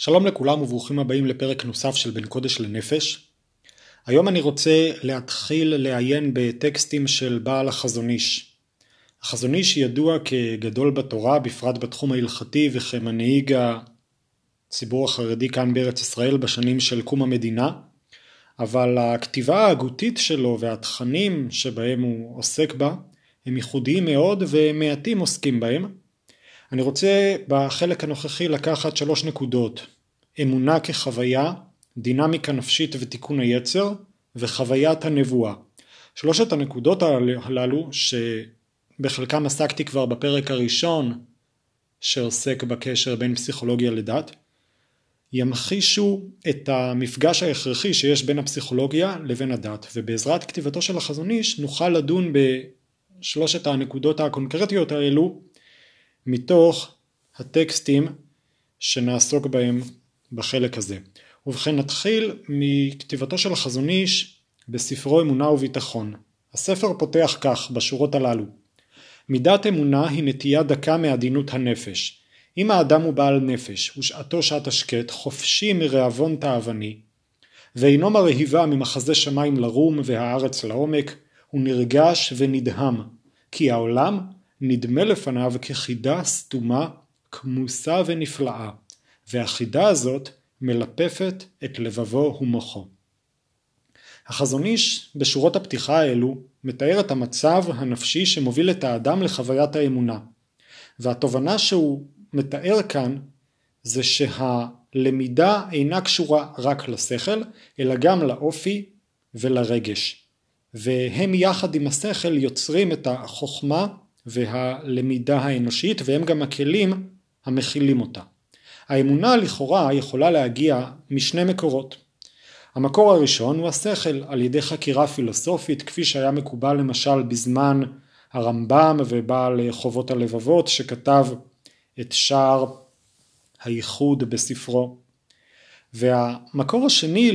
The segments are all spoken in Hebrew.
שלום לכולם וברוכים הבאים לפרק נוסף של בין קודש לנפש. היום אני רוצה להתחיל לעיין בטקסטים של בעל החזון איש. החזון איש ידוע כגדול בתורה, בפרט בתחום ההלכתי וכמנהיג הציבור החרדי כאן בארץ ישראל בשנים של קום המדינה, אבל הכתיבה ההגותית שלו והתכנים שבהם הוא עוסק בה הם ייחודיים מאוד ומעטים עוסקים בהם. אני רוצה בחלק הנוכחי לקחת שלוש נקודות אמונה כחוויה, דינמיקה נפשית ותיקון היצר וחוויית הנבואה. שלושת הנקודות הללו שבחלקם עסקתי כבר בפרק הראשון שעוסק בקשר בין פסיכולוגיה לדת ימחישו את המפגש ההכרחי שיש בין הפסיכולוגיה לבין הדת ובעזרת כתיבתו של החזון איש נוכל לדון בשלושת הנקודות הקונקרטיות האלו מתוך הטקסטים שנעסוק בהם בחלק הזה. ובכן נתחיל מכתיבתו של החזון איש בספרו אמונה וביטחון. הספר פותח כך בשורות הללו: מידת אמונה היא נטייה דקה מעדינות הנפש. אם האדם הוא בעל נפש ושעתו שעת השקט חופשי מרעבון תאווני ואינו מרהיבה ממחזה שמיים לרום והארץ לעומק הוא נרגש ונדהם כי העולם נדמה לפניו כחידה סתומה כמוסה ונפלאה והחידה הזאת מלפפת את לבבו ומוחו. החזון איש בשורות הפתיחה האלו מתאר את המצב הנפשי שמוביל את האדם לחוויית האמונה והתובנה שהוא מתאר כאן זה שהלמידה אינה קשורה רק לשכל אלא גם לאופי ולרגש והם יחד עם השכל יוצרים את החוכמה והלמידה האנושית והם גם הכלים המכילים אותה. האמונה לכאורה יכולה להגיע משני מקורות. המקור הראשון הוא השכל על ידי חקירה פילוסופית כפי שהיה מקובל למשל בזמן הרמב"ם ובעל חובות הלבבות שכתב את שער הייחוד בספרו. והמקור השני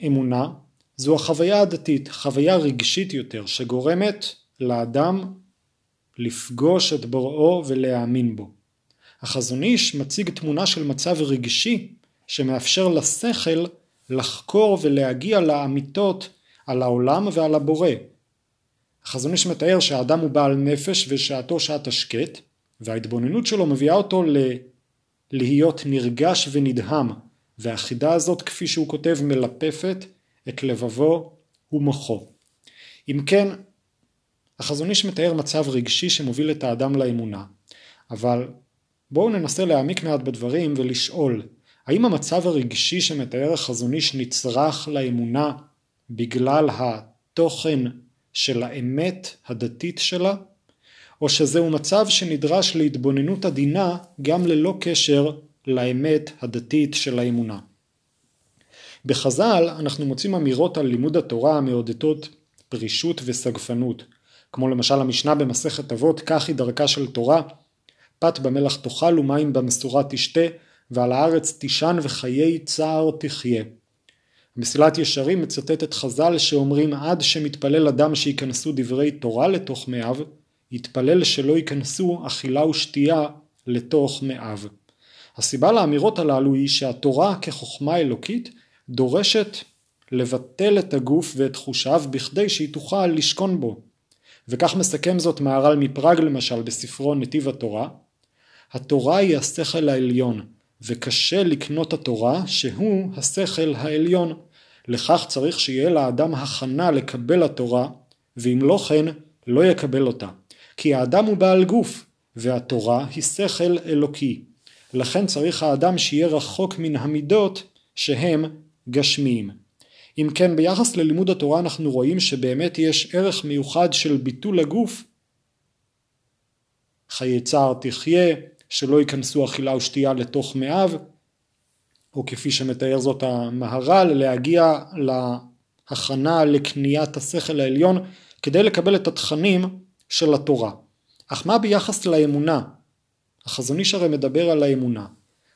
לאמונה זו החוויה הדתית, חוויה רגשית יותר שגורמת לאדם לפגוש את בוראו ולהאמין בו. החזון איש מציג תמונה של מצב רגשי שמאפשר לשכל לחקור ולהגיע לאמיתות על העולם ועל הבורא. החזון איש מתאר שהאדם הוא בעל נפש ושעתו שעת השקט וההתבוננות שלו מביאה אותו ל... להיות נרגש ונדהם והחידה הזאת כפי שהוא כותב מלפפת את לבבו ומוחו. אם כן החזון איש מתאר מצב רגשי שמוביל את האדם לאמונה. אבל בואו ננסה להעמיק מעט בדברים ולשאול האם המצב הרגשי שמתאר החזון איש נצרך לאמונה בגלל התוכן של האמת הדתית שלה? או שזהו מצב שנדרש להתבוננות עדינה גם ללא קשר לאמת הדתית של האמונה. בחז"ל אנחנו מוצאים אמירות על לימוד התורה המעודדות פרישות וסגפנות כמו למשל המשנה במסכת אבות כך היא דרכה של תורה פת במלח תאכל ומים במשורה תשתה ועל הארץ תישן וחיי צער תחיה. מסילת ישרים מצטטת חז"ל שאומרים עד שמתפלל אדם שייכנסו דברי תורה לתוך מאיו, יתפלל שלא ייכנסו אכילה ושתייה לתוך מאיו. הסיבה לאמירות הללו היא שהתורה כחוכמה אלוקית דורשת לבטל את הגוף ואת חושיו בכדי שהיא תוכל לשכון בו. וכך מסכם זאת מהר"ל מפראג למשל בספרו נתיב התורה, התורה היא השכל העליון, וקשה לקנות התורה שהוא השכל העליון. לכך צריך שיהיה לאדם הכנה לקבל התורה, ואם לא כן, לא יקבל אותה. כי האדם הוא בעל גוף, והתורה היא שכל אלוקי. לכן צריך האדם שיהיה רחוק מן המידות שהם גשמיים. אם כן ביחס ללימוד התורה אנחנו רואים שבאמת יש ערך מיוחד של ביטול הגוף חיי צער תחיה, שלא ייכנסו אכילה ושתייה לתוך מאיו, או כפי שמתאר זאת המהר"ל, להגיע להכנה לקניית השכל העליון כדי לקבל את התכנים של התורה. אך מה ביחס לאמונה? החזון איש הרי מדבר על האמונה.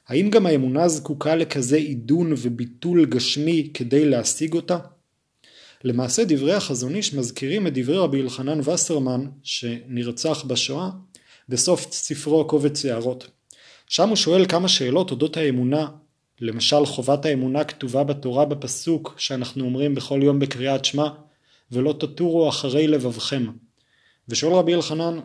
האם גם האמונה זקוקה לכזה עידון וביטול גשמי כדי להשיג אותה? למעשה דברי החזון איש מזכירים את דברי רבי אלחנן וסרמן שנרצח בשואה בסוף ספרו קובץ שערות. שם הוא שואל כמה שאלות אודות האמונה למשל חובת האמונה כתובה בתורה בפסוק שאנחנו אומרים בכל יום בקריאת שמע ולא תטורו אחרי לבבכם. ושואל רבי אלחנן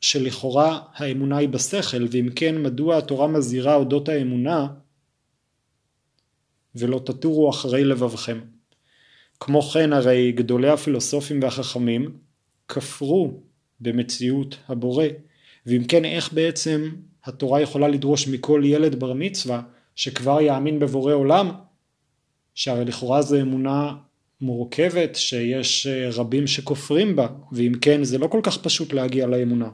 שלכאורה האמונה היא בשכל ואם כן מדוע התורה מזהירה אודות האמונה ולא תטורו אחרי לבבכם. כמו כן הרי גדולי הפילוסופים והחכמים כפרו במציאות הבורא ואם כן איך בעצם התורה יכולה לדרוש מכל ילד בר מצווה שכבר יאמין בבורא עולם שהרי לכאורה זו אמונה מורכבת שיש אה, רבים שכופרים בה ואם כן זה לא כל כך פשוט להגיע לאמונה.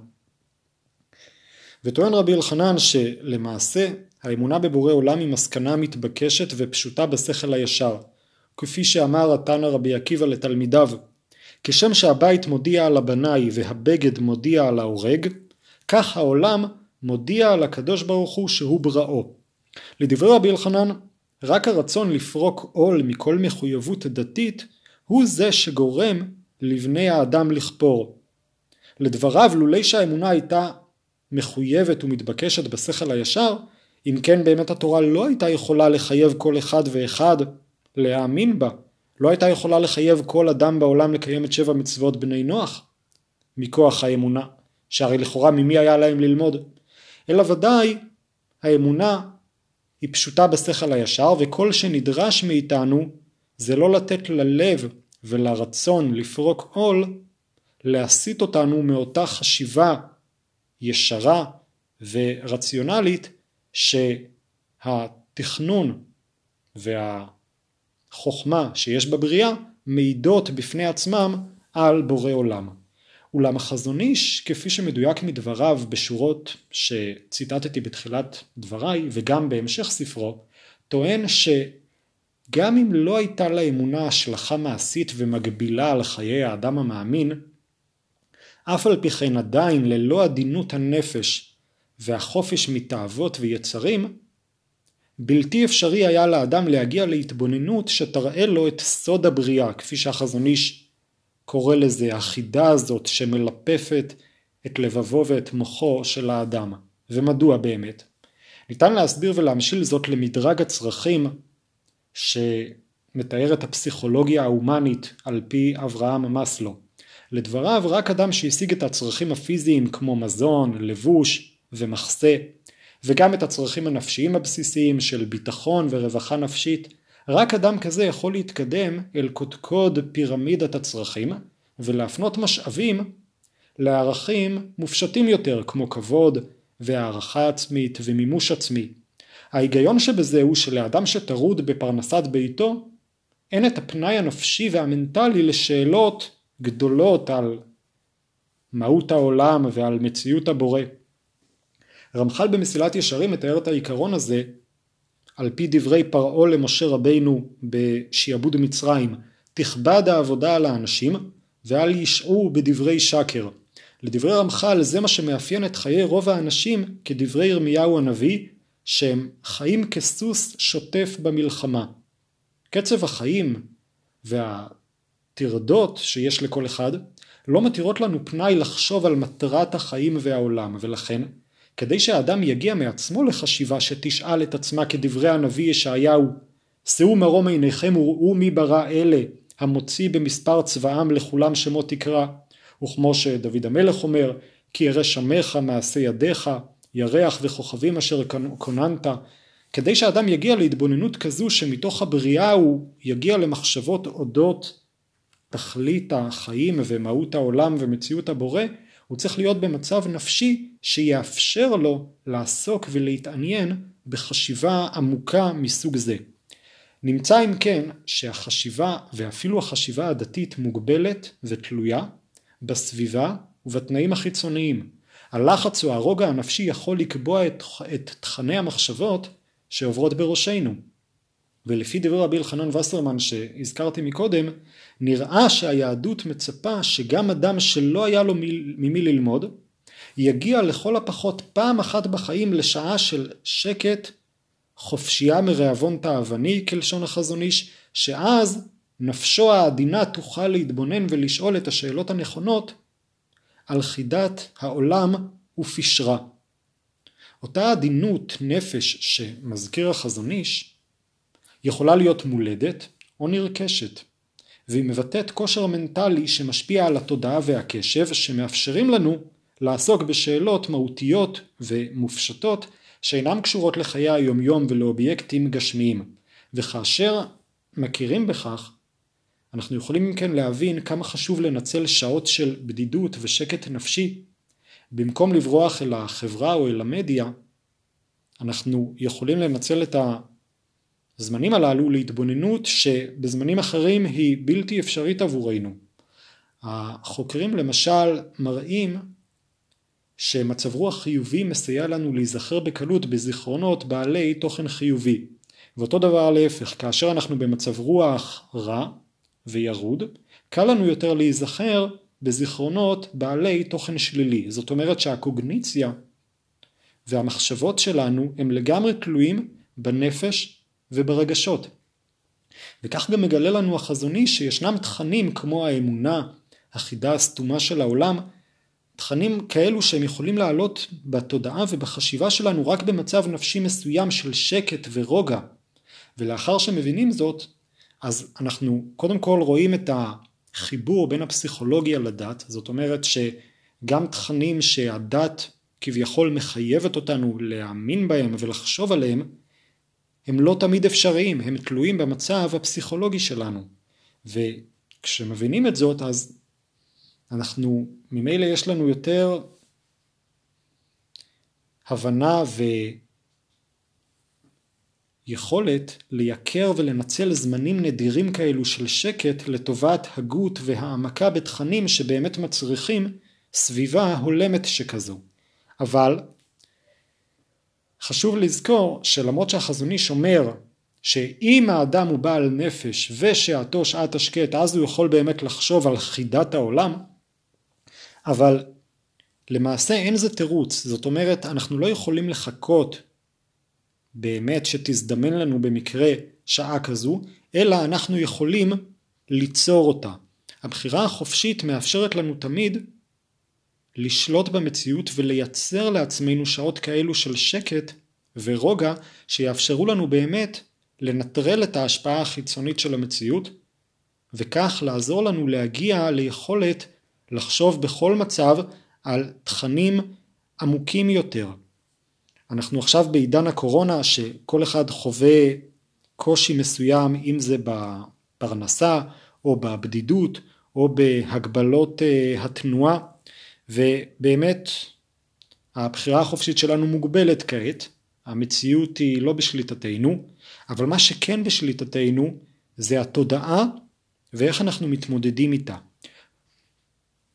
וטוען רבי אלחנן שלמעשה האמונה בבורא עולם היא מסקנה מתבקשת ופשוטה בשכל הישר כפי שאמר התנא רבי עקיבא לתלמידיו כשם שהבית מודיע על הבנאי והבגד מודיע על ההורג כך העולם מודיע על הקדוש ברוך הוא שהוא בראו. לדברי רבי אלחנן רק הרצון לפרוק עול מכל מחויבות דתית הוא זה שגורם לבני האדם לכפור. לדבריו לולי שהאמונה הייתה מחויבת ומתבקשת בשכל הישר, אם כן באמת התורה לא הייתה יכולה לחייב כל אחד ואחד להאמין בה, לא הייתה יכולה לחייב כל אדם בעולם לקיים את שבע מצוות בני נוח מכוח האמונה, שהרי לכאורה ממי היה להם ללמוד, אלא ודאי האמונה היא פשוטה בשכל הישר וכל שנדרש מאיתנו זה לא לתת ללב ולרצון לפרוק עול להסיט אותנו מאותה חשיבה ישרה ורציונלית שהתכנון והחוכמה שיש בבריאה מעידות בפני עצמם על בורא עולם. אולם החזון איש כפי שמדויק מדבריו בשורות שציטטתי בתחילת דבריי וגם בהמשך ספרו טוען שגם אם לא הייתה לאמונה השלכה מעשית ומגבילה על חיי האדם המאמין אף על פי כן עדיין ללא עדינות הנפש והחופש מתאוות ויצרים בלתי אפשרי היה לאדם להגיע להתבוננות שתראה לו את סוד הבריאה כפי שהחזון איש קורא לזה החידה הזאת שמלפפת את לבבו ואת מוחו של האדם. ומדוע באמת? ניתן להסביר ולהמשיל זאת למדרג הצרכים שמתאר את הפסיכולוגיה ההומנית על פי אברהם מאסלו. לדבריו רק אדם שהשיג את הצרכים הפיזיים כמו מזון, לבוש ומחסה וגם את הצרכים הנפשיים הבסיסיים של ביטחון ורווחה נפשית רק אדם כזה יכול להתקדם אל קודקוד פירמידת הצרכים ולהפנות משאבים לערכים מופשטים יותר כמו כבוד והערכה עצמית ומימוש עצמי. ההיגיון שבזה הוא שלאדם שטרוד בפרנסת ביתו אין את הפנאי הנפשי והמנטלי לשאלות גדולות על מהות העולם ועל מציאות הבורא. רמח"ל במסילת ישרים מתאר את העיקרון הזה על פי דברי פרעה למשה רבינו בשעבוד מצרים תכבד העבודה על האנשים ואל ישעו בדברי שקר. לדברי רמח"ל זה מה שמאפיין את חיי רוב האנשים כדברי ירמיהו הנביא שהם חיים כסוס שוטף במלחמה. קצב החיים והטרדות שיש לכל אחד לא מתירות לנו פנאי לחשוב על מטרת החיים והעולם ולכן כדי שהאדם יגיע מעצמו לחשיבה שתשאל את עצמה כדברי הנביא ישעיהו שאו מרום עיניכם וראו מי ברא אלה המוציא במספר צבאם לכולם שמות תקרא. וכמו שדוד המלך אומר כי ירא שמך מעשה ידיך ירח וכוכבים אשר כוננת כדי שאדם יגיע להתבוננות כזו שמתוך הבריאה הוא יגיע למחשבות אודות תכלית החיים ומהות העולם ומציאות הבורא הוא צריך להיות במצב נפשי שיאפשר לו לעסוק ולהתעניין בחשיבה עמוקה מסוג זה. נמצא אם כן שהחשיבה ואפילו החשיבה הדתית מוגבלת ותלויה בסביבה ובתנאים החיצוניים. הלחץ או הרוגע הנפשי יכול לקבוע את, את תכני המחשבות שעוברות בראשנו. ולפי דברי רבי אלחנן וסרמן שהזכרתי מקודם, נראה שהיהדות מצפה שגם אדם שלא היה לו ממי ללמוד, יגיע לכל הפחות פעם אחת בחיים לשעה של שקט, חופשייה מרעבון תאווני כלשון החזון איש, שאז נפשו העדינה תוכל להתבונן ולשאול את השאלות הנכונות על חידת העולם ופשרה. אותה עדינות נפש שמזכיר החזון איש יכולה להיות מולדת או נרכשת, והיא מבטאת כושר מנטלי שמשפיע על התודעה והקשב שמאפשרים לנו לעסוק בשאלות מהותיות ומופשטות שאינן קשורות לחיי היומיום ולאובייקטים גשמיים, וכאשר מכירים בכך, אנחנו יכולים אם כן להבין כמה חשוב לנצל שעות של בדידות ושקט נפשי. במקום לברוח אל החברה או אל המדיה, אנחנו יכולים לנצל את הזמנים הללו להתבוננות שבזמנים אחרים היא בלתי אפשרית עבורנו. החוקרים למשל מראים שמצב רוח חיובי מסייע לנו להיזכר בקלות בזיכרונות בעלי תוכן חיובי. ואותו דבר להפך, כאשר אנחנו במצב רוח רע וירוד, קל לנו יותר להיזכר בזיכרונות בעלי תוכן שלילי. זאת אומרת שהקוגניציה והמחשבות שלנו הם לגמרי תלויים בנפש וברגשות. וכך גם מגלה לנו החזוני שישנם תכנים כמו האמונה, החידה הסתומה של העולם, תכנים כאלו שהם יכולים לעלות בתודעה ובחשיבה שלנו רק במצב נפשי מסוים של שקט ורוגע. ולאחר שמבינים זאת, אז אנחנו קודם כל רואים את החיבור בין הפסיכולוגיה לדת, זאת אומרת שגם תכנים שהדת כביכול מחייבת אותנו להאמין בהם ולחשוב עליהם, הם לא תמיד אפשריים, הם תלויים במצב הפסיכולוגי שלנו. וכשמבינים את זאת אז אנחנו, ממילא יש לנו יותר הבנה ויכולת לייקר ולנצל זמנים נדירים כאלו של שקט לטובת הגות והעמקה בתכנים שבאמת מצריכים סביבה הולמת שכזו. אבל חשוב לזכור שלמרות שהחזון איש אומר שאם האדם הוא בעל נפש ושעתו שעת השקט אז הוא יכול באמת לחשוב על חידת העולם אבל למעשה אין זה תירוץ, זאת אומרת אנחנו לא יכולים לחכות באמת שתזדמן לנו במקרה שעה כזו, אלא אנחנו יכולים ליצור אותה. הבחירה החופשית מאפשרת לנו תמיד לשלוט במציאות ולייצר לעצמנו שעות כאלו של שקט ורוגע שיאפשרו לנו באמת לנטרל את ההשפעה החיצונית של המציאות וכך לעזור לנו להגיע ליכולת לחשוב בכל מצב על תכנים עמוקים יותר. אנחנו עכשיו בעידן הקורונה שכל אחד חווה קושי מסוים אם זה בפרנסה או בבדידות או בהגבלות אה, התנועה ובאמת הבחירה החופשית שלנו מוגבלת כעת, המציאות היא לא בשליטתנו, אבל מה שכן בשליטתנו זה התודעה ואיך אנחנו מתמודדים איתה.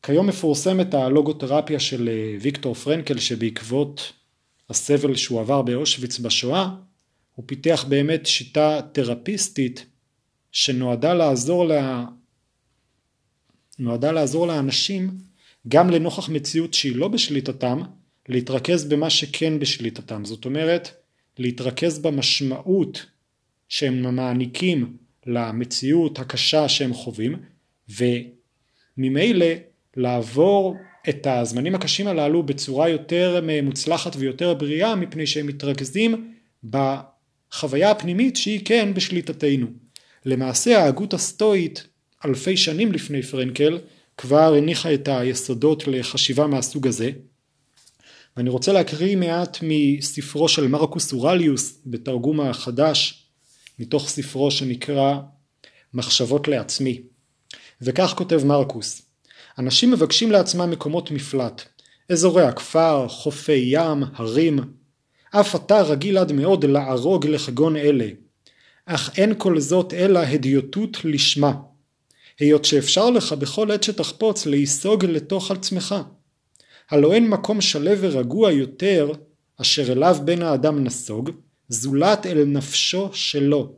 כיום מפורסמת הלוגותרפיה של אה, ויקטור פרנקל שבעקבות הסבל שהוא עבר באושוויץ בשואה הוא פיתח באמת שיטה תרפיסטית שנועדה לעזור, לה... לעזור לאנשים גם לנוכח מציאות שהיא לא בשליטתם להתרכז במה שכן בשליטתם זאת אומרת להתרכז במשמעות שהם מעניקים למציאות הקשה שהם חווים וממילא לעבור את הזמנים הקשים הללו בצורה יותר מוצלחת ויותר בריאה מפני שהם מתרכזים בחוויה הפנימית שהיא כן בשליטתנו. למעשה ההגות הסטואית אלפי שנים לפני פרנקל כבר הניחה את היסודות לחשיבה מהסוג הזה ואני רוצה להקריא מעט מספרו של מרקוס אורליוס בתרגום החדש מתוך ספרו שנקרא מחשבות לעצמי וכך כותב מרקוס אנשים מבקשים לעצמם מקומות מפלט, אזורי הכפר, חופי ים, הרים. אף אתה רגיל עד מאוד לערוג לכגון אלה. אך אין כל זאת אלא הדיוטות לשמה. היות שאפשר לך בכל עת שתחפוץ להיסוג לתוך עצמך. הלא אין מקום שלו ורגוע יותר אשר אליו בן האדם נסוג, זולת אל נפשו שלו.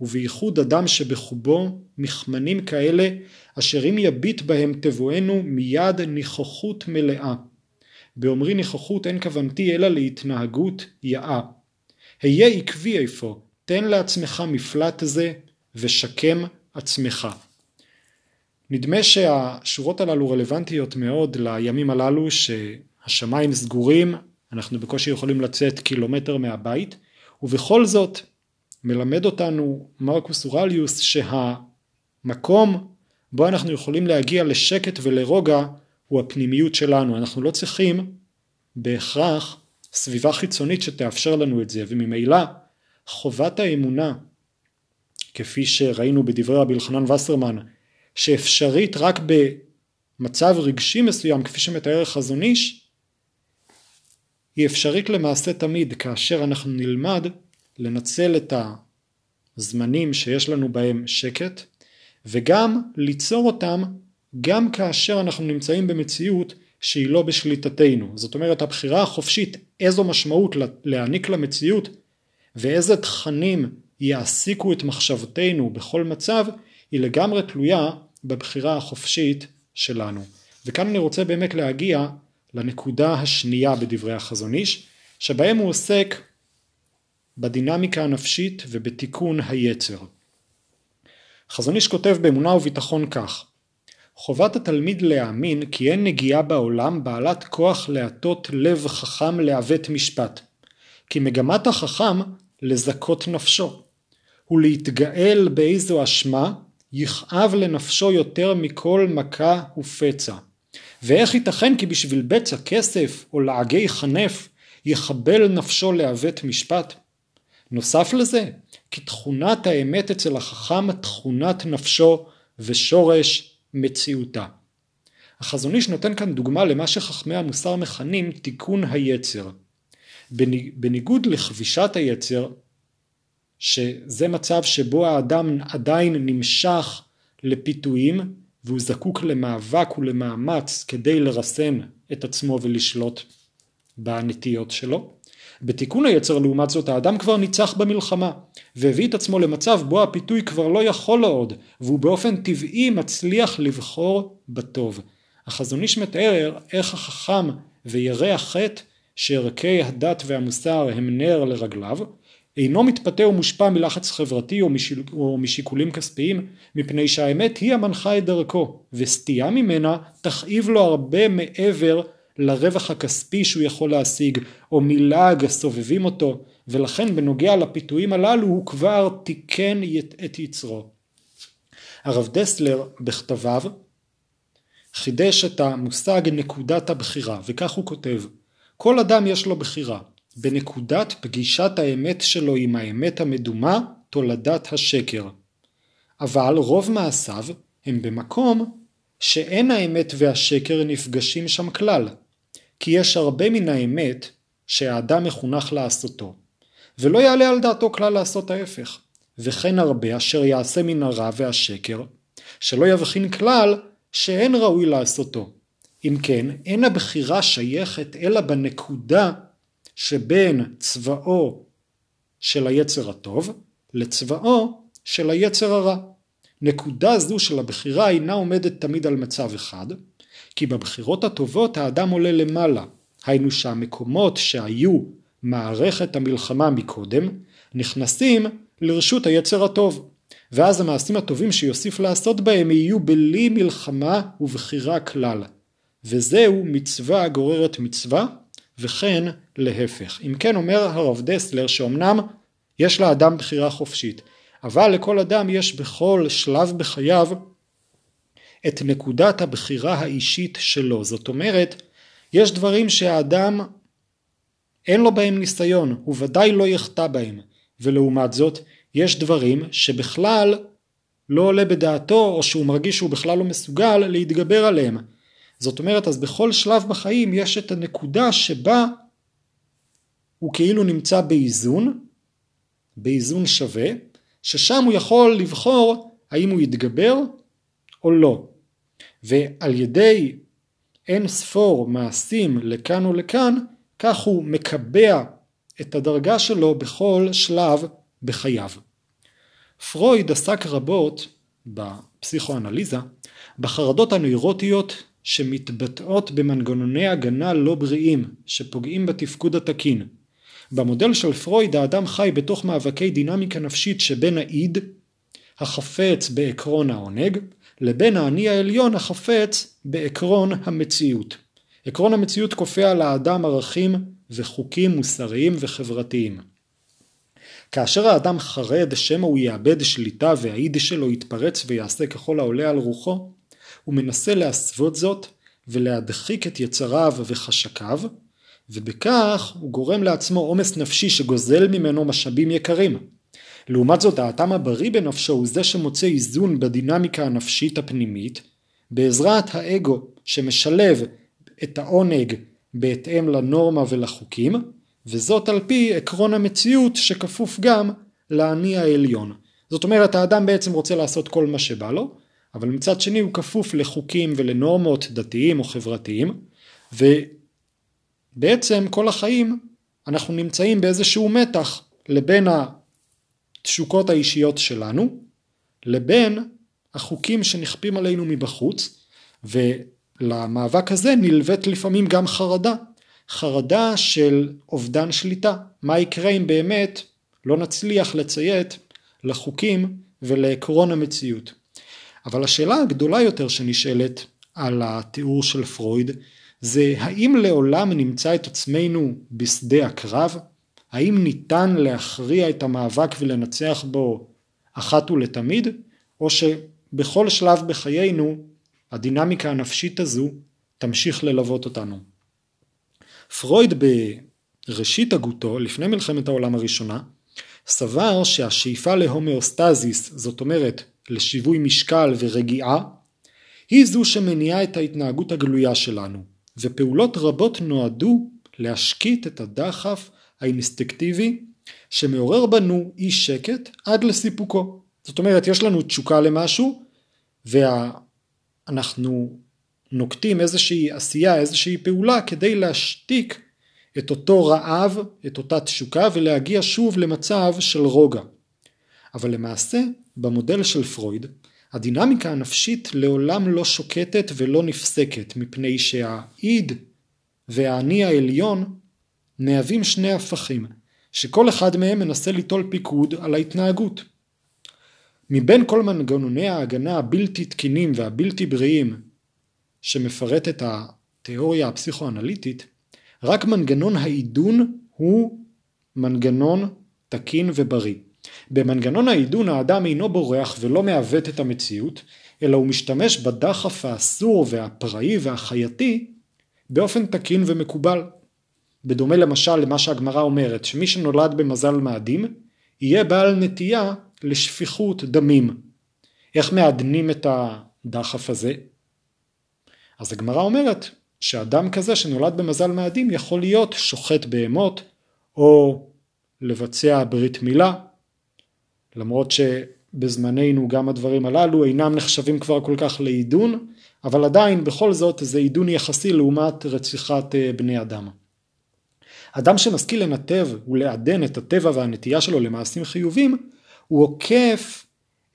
ובייחוד אדם שבחובו מכמנים כאלה אשר אם יביט בהם תבואנו מיד ניחוחות מלאה. באומרי ניחוחות אין כוונתי אלא להתנהגות יאה. היה עקבי איפה, תן לעצמך מפלט זה ושקם עצמך. נדמה שהשורות הללו רלוונטיות מאוד לימים הללו שהשמיים סגורים, אנחנו בקושי יכולים לצאת קילומטר מהבית, ובכל זאת מלמד אותנו מרקוס אורליוס שהמקום בו אנחנו יכולים להגיע לשקט ולרוגע הוא הפנימיות שלנו. אנחנו לא צריכים בהכרח סביבה חיצונית שתאפשר לנו את זה וממילא חובת האמונה כפי שראינו בדברי רבי אלחנן וסרמן שאפשרית רק במצב רגשי מסוים כפי שמתאר החזון איש היא אפשרית למעשה תמיד כאשר אנחנו נלמד לנצל את הזמנים שיש לנו בהם שקט וגם ליצור אותם גם כאשר אנחנו נמצאים במציאות שהיא לא בשליטתנו. זאת אומרת הבחירה החופשית איזו משמעות להעניק למציאות ואיזה תכנים יעסיקו את מחשבתנו בכל מצב היא לגמרי תלויה בבחירה החופשית שלנו. וכאן אני רוצה באמת להגיע לנקודה השנייה בדברי החזון איש שבהם הוא עוסק בדינמיקה הנפשית ובתיקון היצר. חזון איש כותב באמונה וביטחון כך חובת התלמיד להאמין כי אין נגיעה בעולם בעלת כוח להטות לב חכם לעוות משפט כי מגמת החכם לזכות נפשו ולהתגאל באיזו אשמה יכאב לנפשו יותר מכל מכה ופצע ואיך ייתכן כי בשביל בצע כסף או לעגי חנף יחבל נפשו לעוות משפט? נוסף לזה, כי תכונת האמת אצל החכם תכונת נפשו ושורש מציאותה. החזון איש נותן כאן דוגמה למה שחכמי המוסר מכנים תיקון היצר. בניגוד לכבישת היצר, שזה מצב שבו האדם עדיין נמשך לפיתויים והוא זקוק למאבק ולמאמץ כדי לרסן את עצמו ולשלוט בנטיות שלו. בתיקון היצר לעומת זאת האדם כבר ניצח במלחמה והביא את עצמו למצב בו הפיתוי כבר לא יכול עוד והוא באופן טבעי מצליח לבחור בטוב. החזון איש מתאר איך החכם וירא החטא שערכי הדת והמוסר הם נר לרגליו אינו מתפתה ומושפע מלחץ חברתי או, משיל, או משיקולים כספיים מפני שהאמת היא המנחה את דרכו וסטייה ממנה תכאיב לו הרבה מעבר לרווח הכספי שהוא יכול להשיג או מלעג הסובבים אותו ולכן בנוגע לפיתויים הללו הוא כבר תיקן את יצרו. הרב דסלר בכתביו חידש את המושג נקודת הבחירה וכך הוא כותב כל אדם יש לו בחירה בנקודת פגישת האמת שלו עם האמת המדומה תולדת השקר. אבל רוב מעשיו הם במקום שאין האמת והשקר נפגשים שם כלל, כי יש הרבה מן האמת שהאדם מחונך לעשותו, ולא יעלה על דעתו כלל לעשות ההפך, וכן הרבה אשר יעשה מן הרע והשקר, שלא יבחין כלל שאין ראוי לעשותו. אם כן, אין הבחירה שייכת אלא בנקודה שבין צבאו של היצר הטוב לצבאו של היצר הרע. נקודה זו של הבחירה אינה עומדת תמיד על מצב אחד, כי בבחירות הטובות האדם עולה למעלה, היינו שהמקומות שהיו מערכת המלחמה מקודם, נכנסים לרשות היצר הטוב, ואז המעשים הטובים שיוסיף לעשות בהם יהיו בלי מלחמה ובחירה כלל, וזהו מצווה גוררת מצווה, וכן להפך. אם כן אומר הרב דסלר שאומנם יש לאדם בחירה חופשית, אבל לכל אדם יש בכל שלב בחייו את נקודת הבחירה האישית שלו. זאת אומרת, יש דברים שהאדם אין לו בהם ניסיון, הוא ודאי לא יחטא בהם, ולעומת זאת, יש דברים שבכלל לא עולה בדעתו, או שהוא מרגיש שהוא בכלל לא מסוגל להתגבר עליהם. זאת אומרת, אז בכל שלב בחיים יש את הנקודה שבה הוא כאילו נמצא באיזון, באיזון שווה, ששם הוא יכול לבחור האם הוא יתגבר או לא. ועל ידי אין ספור מעשים לכאן ולכאן, כך הוא מקבע את הדרגה שלו בכל שלב בחייו. פרויד עסק רבות בפסיכואנליזה בחרדות הנוירוטיות שמתבטאות במנגנוני הגנה לא בריאים שפוגעים בתפקוד התקין. במודל של פרויד האדם חי בתוך מאבקי דינמיקה נפשית שבין האיד החפץ בעקרון העונג לבין האני העליון החפץ בעקרון המציאות. עקרון המציאות כופה על האדם ערכים וחוקים מוסריים וחברתיים. כאשר האדם חרד שמא הוא יאבד שליטה והאיד שלו יתפרץ ויעשה ככל העולה על רוחו, הוא מנסה להסוות זאת ולהדחיק את יצריו וחשקיו, ובכך הוא גורם לעצמו עומס נפשי שגוזל ממנו משאבים יקרים. לעומת זאת האדם הבריא בנפשו הוא זה שמוצא איזון בדינמיקה הנפשית הפנימית בעזרת האגו שמשלב את העונג בהתאם לנורמה ולחוקים וזאת על פי עקרון המציאות שכפוף גם לאני העליון. זאת אומרת האדם בעצם רוצה לעשות כל מה שבא לו אבל מצד שני הוא כפוף לחוקים ולנורמות דתיים או חברתיים ובעצם כל החיים אנחנו נמצאים באיזשהו מתח לבין התשוקות האישיות שלנו לבין החוקים שנכפים עלינו מבחוץ ולמאבק הזה נלווית לפעמים גם חרדה. חרדה של אובדן שליטה. מה יקרה אם באמת לא נצליח לציית לחוקים ולעקרון המציאות אבל השאלה הגדולה יותר שנשאלת על התיאור של פרויד זה האם לעולם נמצא את עצמנו בשדה הקרב? האם ניתן להכריע את המאבק ולנצח בו אחת ולתמיד? או שבכל שלב בחיינו הדינמיקה הנפשית הזו תמשיך ללוות אותנו. פרויד בראשית הגותו, לפני מלחמת העולם הראשונה, סבר שהשאיפה להומאוסטזיס, זאת אומרת לשיווי משקל ורגיעה, היא זו שמניעה את ההתנהגות הגלויה שלנו, ופעולות רבות נועדו להשקיט את הדחף האינסטקטיבי שמעורר בנו אי שקט עד לסיפוקו. זאת אומרת, יש לנו תשוקה למשהו, ואנחנו נוקטים איזושהי עשייה, איזושהי פעולה כדי להשתיק את אותו רעב, את אותה תשוקה, ולהגיע שוב למצב של רוגע. אבל למעשה, במודל של פרויד, הדינמיקה הנפשית לעולם לא שוקטת ולא נפסקת, מפני שהאיד והאני העליון מהווים שני הפכים, שכל אחד מהם מנסה ליטול פיקוד על ההתנהגות. מבין כל מנגנוני ההגנה הבלתי תקינים והבלתי בריאים שמפרטת התיאוריה הפסיכואנליטית, רק מנגנון העידון הוא מנגנון תקין ובריא. במנגנון העידון האדם אינו בורח ולא מעוות את המציאות, אלא הוא משתמש בדחף האסור והפראי והחייתי באופן תקין ומקובל. בדומה למשל למה שהגמרא אומרת, שמי שנולד במזל מאדים, יהיה בעל נטייה לשפיכות דמים. איך מעדנים את הדחף הזה? אז הגמרא אומרת שאדם כזה שנולד במזל מאדים יכול להיות שוחט בהמות או לבצע ברית מילה למרות שבזמננו גם הדברים הללו אינם נחשבים כבר כל כך לעידון אבל עדיין בכל זאת זה עידון יחסי לעומת רציחת אה, בני אדם. אדם שמשכיל לנתב ולעדן את הטבע והנטייה שלו למעשים חיובים הוא עוקף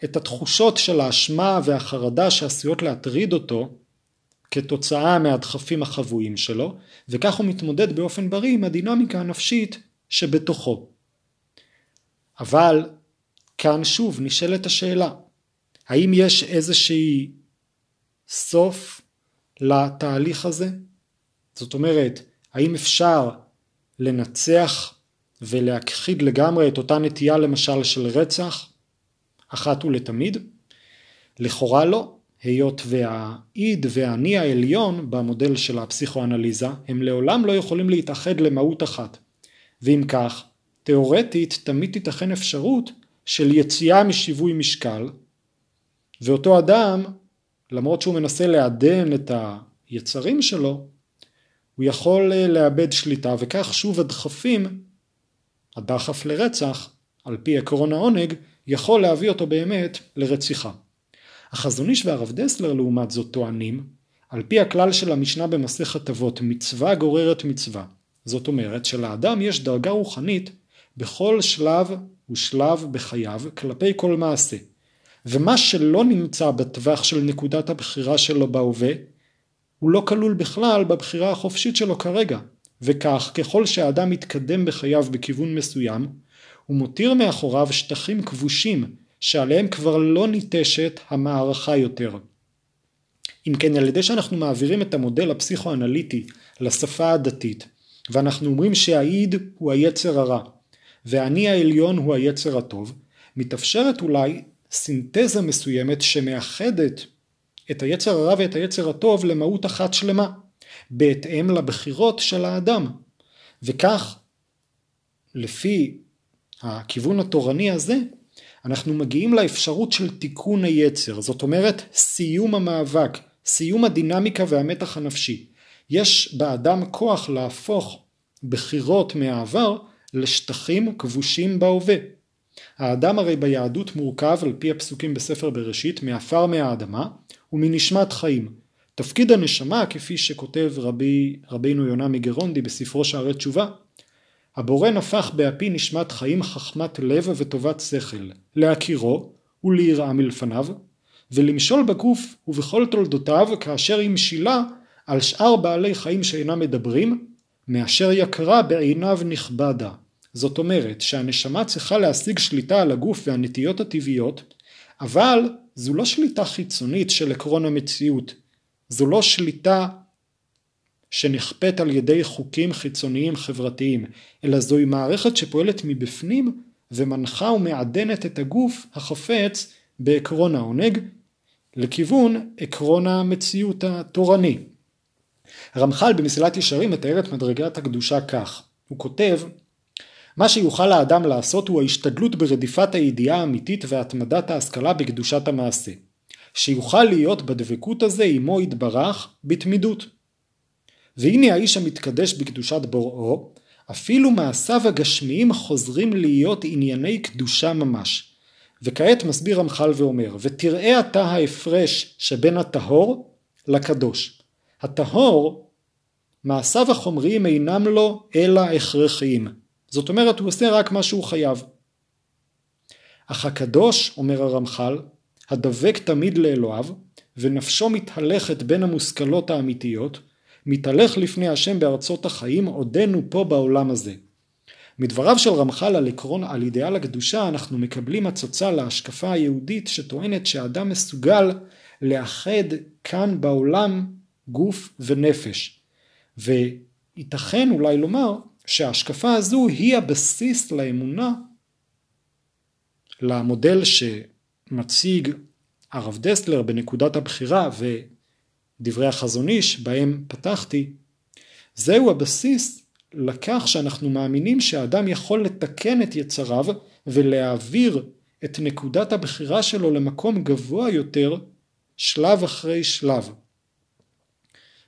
את התחושות של האשמה והחרדה שעשויות להטריד אותו כתוצאה מהדחפים החבויים שלו, וכך הוא מתמודד באופן בריא עם הדינמיקה הנפשית שבתוכו. אבל כאן שוב נשאלת השאלה, האם יש איזושהי סוף לתהליך הזה? זאת אומרת, האם אפשר לנצח ולהכחיד לגמרי את אותה נטייה למשל של רצח אחת ולתמיד? לכאורה לא, היות והאיד והאני העליון במודל של הפסיכואנליזה הם לעולם לא יכולים להתאחד למהות אחת. ואם כך, תאורטית תמיד תיתכן אפשרות של יציאה משיווי משקל ואותו אדם למרות שהוא מנסה לעדן את היצרים שלו הוא יכול אה, לאבד שליטה וכך שוב הדחפים הדחף לרצח על פי עקרון העונג יכול להביא אותו באמת לרציחה. החזון איש והרב דסלר לעומת זאת טוענים על פי הכלל של המשנה במסכת אבות מצווה גוררת מצווה זאת אומרת שלאדם יש דרגה רוחנית בכל שלב ושלב בחייו כלפי כל מעשה ומה שלא נמצא בטווח של נקודת הבחירה שלו בהווה הוא לא כלול בכלל בבחירה החופשית שלו כרגע וכך ככל שהאדם מתקדם בחייו בכיוון מסוים הוא מותיר מאחוריו שטחים כבושים שעליהם כבר לא ניטשת המערכה יותר. אם כן על ידי שאנחנו מעבירים את המודל הפסיכואנליטי לשפה הדתית ואנחנו אומרים שהאיד הוא היצר הרע והאני העליון הוא היצר הטוב, מתאפשרת אולי סינתזה מסוימת שמאחדת את היצר הרע ואת היצר הטוב למהות אחת שלמה, בהתאם לבחירות של האדם. וכך, לפי הכיוון התורני הזה, אנחנו מגיעים לאפשרות של תיקון היצר, זאת אומרת סיום המאבק, סיום הדינמיקה והמתח הנפשי. יש באדם כוח להפוך בחירות מהעבר לשטחים כבושים בהווה. האדם הרי ביהדות מורכב על פי הפסוקים בספר בראשית מעפר מהאדמה ומנשמת חיים. תפקיד הנשמה כפי שכותב רבי, רבינו יונה מגרונדי בספרו שערי תשובה הבורא נפח באפי נשמת חיים חכמת לב וטובת שכל להכירו וליראה מלפניו ולמשול בגוף ובכל תולדותיו כאשר היא משילה על שאר בעלי חיים שאינם מדברים מאשר יקרה בעיניו נכבדה זאת אומרת שהנשמה צריכה להשיג שליטה על הגוף והנטיות הטבעיות, אבל זו לא שליטה חיצונית של עקרון המציאות, זו לא שליטה שנכפית על ידי חוקים חיצוניים חברתיים, אלא זוהי מערכת שפועלת מבפנים ומנחה ומעדנת את הגוף החפץ בעקרון העונג לכיוון עקרון המציאות התורני. רמח"ל במסילת ישרים מתאר את מדרגת הקדושה כך, הוא כותב מה שיוכל האדם לעשות הוא ההשתדלות ברדיפת הידיעה האמיתית והתמדת ההשכלה בקדושת המעשה. שיוכל להיות בדבקות הזה עמו יתברך בתמידות. והנה האיש המתקדש בקדושת בוראו, אפילו מעשיו הגשמיים חוזרים להיות ענייני קדושה ממש. וכעת מסביר רמח"ל ואומר, ותראה אתה ההפרש שבין הטהור לקדוש. הטהור, מעשיו החומריים אינם לו אלא הכרחיים. זאת אומרת הוא עושה רק מה שהוא חייב. אך הקדוש, אומר הרמח"ל, הדבק תמיד לאלוהיו, ונפשו מתהלכת בין המושכלות האמיתיות, מתהלך לפני השם בארצות החיים עודנו פה בעולם הזה. מדבריו של רמח"ל על עקרון, על אידיאל הקדושה, אנחנו מקבלים הצצה להשקפה היהודית שטוענת שהאדם מסוגל לאחד כאן בעולם גוף ונפש. וייתכן אולי לומר שההשקפה הזו היא הבסיס לאמונה למודל שמציג הרב דסלר בנקודת הבחירה ודברי החזון איש בהם פתחתי זהו הבסיס לכך שאנחנו מאמינים שהאדם יכול לתקן את יצריו ולהעביר את נקודת הבחירה שלו למקום גבוה יותר שלב אחרי שלב.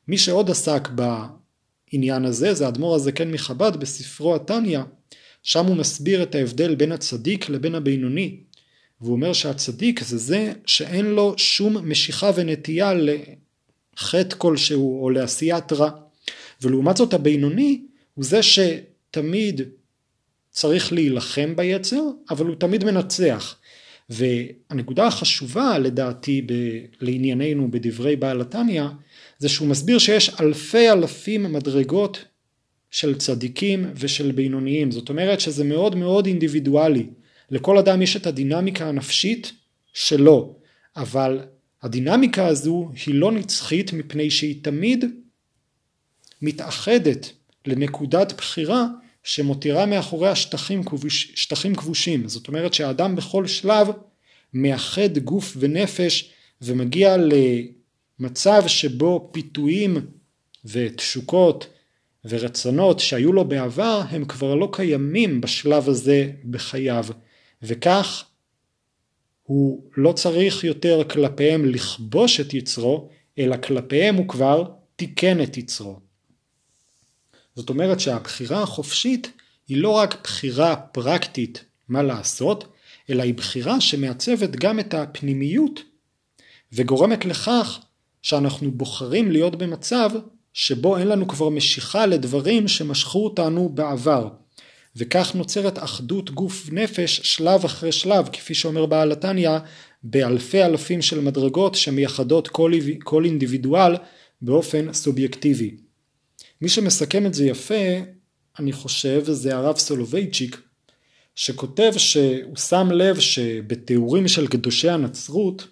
מי שעוד עסק העניין הזה, זה האדמו"ר הזקן מחב"ד בספרו התניא, שם הוא מסביר את ההבדל בין הצדיק לבין הבינוני, והוא אומר שהצדיק זה זה שאין לו שום משיכה ונטייה לחטא כלשהו או לעשיית רע, ולעומת זאת הבינוני הוא זה שתמיד צריך להילחם ביצר, אבל הוא תמיד מנצח. והנקודה החשובה לדעתי ב, לענייננו בדברי בעל התניא זה שהוא מסביר שיש אלפי אלפים מדרגות של צדיקים ושל בינוניים. זאת אומרת שזה מאוד מאוד אינדיבידואלי. לכל אדם יש את הדינמיקה הנפשית שלו אבל הדינמיקה הזו היא לא נצחית מפני שהיא תמיד מתאחדת לנקודת בחירה שמותירה מאחוריה שטחים, כבוש, שטחים כבושים. זאת אומרת שהאדם בכל שלב מאחד גוף ונפש ומגיע למצב שבו פיתויים ותשוקות ורצונות שהיו לו בעבר הם כבר לא קיימים בשלב הזה בחייו וכך הוא לא צריך יותר כלפיהם לכבוש את יצרו אלא כלפיהם הוא כבר תיקן את יצרו. זאת אומרת שהבחירה החופשית היא לא רק בחירה פרקטית מה לעשות אלא היא בחירה שמעצבת גם את הפנימיות וגורמת לכך שאנחנו בוחרים להיות במצב שבו אין לנו כבר משיכה לדברים שמשכו אותנו בעבר וכך נוצרת אחדות גוף נפש שלב אחרי שלב כפי שאומר בעל התניא באלפי אלפים של מדרגות שמייחדות כל, כל אינדיבידואל באופן סובייקטיבי. מי שמסכם את זה יפה אני חושב זה הרב סולובייצ'יק שכותב שהוא שם לב שבתיאורים של קדושי הנצרות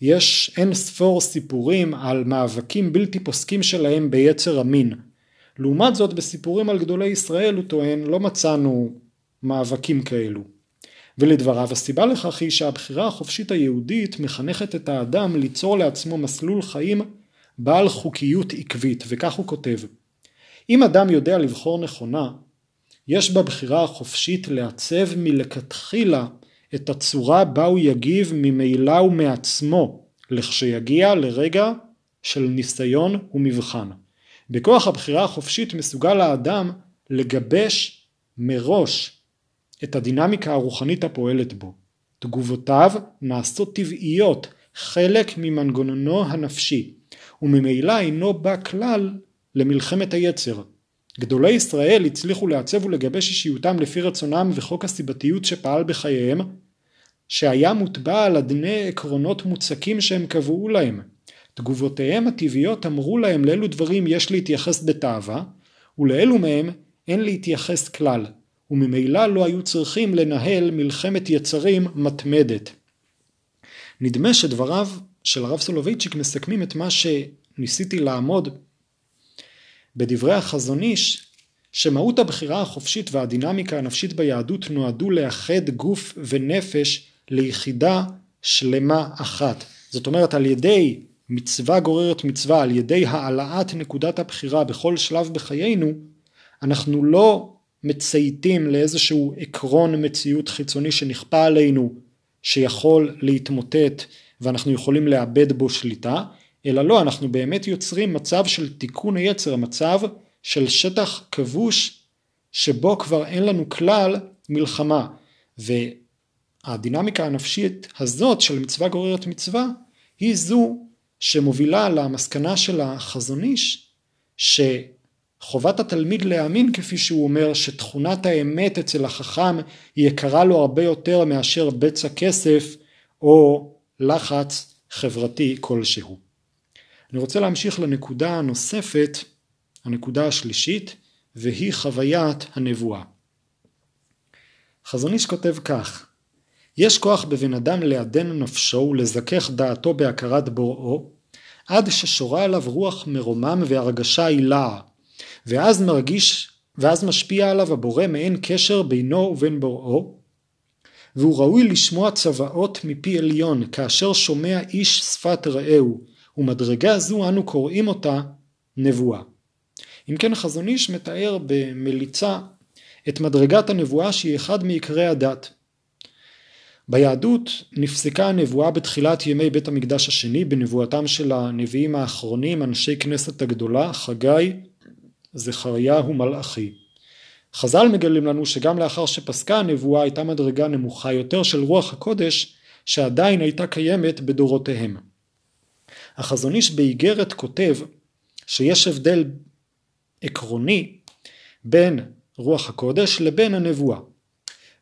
יש אין ספור סיפורים על מאבקים בלתי פוסקים שלהם ביצר המין. לעומת זאת בסיפורים על גדולי ישראל הוא טוען לא מצאנו מאבקים כאלו. ולדבריו הסיבה לכך היא שהבחירה החופשית היהודית מחנכת את האדם ליצור לעצמו מסלול חיים בעל חוקיות עקבית, וכך הוא כותב: אם אדם יודע לבחור נכונה, יש בבחירה החופשית לעצב מלכתחילה את הצורה בה הוא יגיב ממילא ומעצמו, לכשיגיע לרגע של ניסיון ומבחן. בכוח הבחירה החופשית מסוגל האדם לגבש מראש את הדינמיקה הרוחנית הפועלת בו. תגובותיו נעשות טבעיות, חלק ממנגנונו הנפשי, וממילא אינו בא כלל למלחמת היצר. גדולי ישראל הצליחו לעצב ולגבש אישיותם לפי רצונם וחוק הסיבתיות שפעל בחייהם, שהיה מוטבע על אדני עקרונות מוצקים שהם קבעו להם. תגובותיהם הטבעיות אמרו להם לאילו דברים יש להתייחס בתאווה, ולאלו מהם אין להתייחס כלל, וממילא לא היו צריכים לנהל מלחמת יצרים מתמדת. נדמה שדבריו של הרב סולובייצ'יק מסכמים את מה שניסיתי לעמוד בדברי החזון איש שמהות הבחירה החופשית והדינמיקה הנפשית ביהדות נועדו לאחד גוף ונפש ליחידה שלמה אחת. זאת אומרת על ידי מצווה גוררת מצווה, על ידי העלאת נקודת הבחירה בכל שלב בחיינו, אנחנו לא מצייתים לאיזשהו עקרון מציאות חיצוני שנכפה עלינו שיכול להתמוטט ואנחנו יכולים לאבד בו שליטה, אלא לא, אנחנו באמת יוצרים מצב של תיקון היצר, מצב של שטח כבוש שבו כבר אין לנו כלל מלחמה. והדינמיקה הנפשית הזאת של מצווה גוררת מצווה היא זו שמובילה למסקנה של החזון איש שחובת התלמיד להאמין כפי שהוא אומר שתכונת האמת אצל החכם היא יקרה לו הרבה יותר מאשר בצע כסף או לחץ חברתי כלשהו. אני רוצה להמשיך לנקודה הנוספת, הנקודה השלישית, והיא חוויית הנבואה. חזון איש כותב כך: יש כוח בבן אדם לעדן נפשו ולזכך דעתו בהכרת בוראו, עד ששורה עליו רוח מרומם והרגשה עילאה, ואז מרגיש, ואז משפיע עליו הבורא מעין קשר בינו ובין בוראו, והוא ראוי לשמוע צוואות מפי עליון, כאשר שומע איש שפת רעהו, ומדרגה זו אנו קוראים אותה נבואה. אם כן חזון איש מתאר במליצה את מדרגת הנבואה שהיא אחד מעיקרי הדת. ביהדות נפסקה הנבואה בתחילת ימי בית המקדש השני בנבואתם של הנביאים האחרונים אנשי כנסת הגדולה חגי, זכריהו מלאכי. חז"ל מגלים לנו שגם לאחר שפסקה הנבואה הייתה מדרגה נמוכה יותר של רוח הקודש שעדיין הייתה קיימת בדורותיהם. החזון איש באיגרת כותב שיש הבדל עקרוני בין רוח הקודש לבין הנבואה.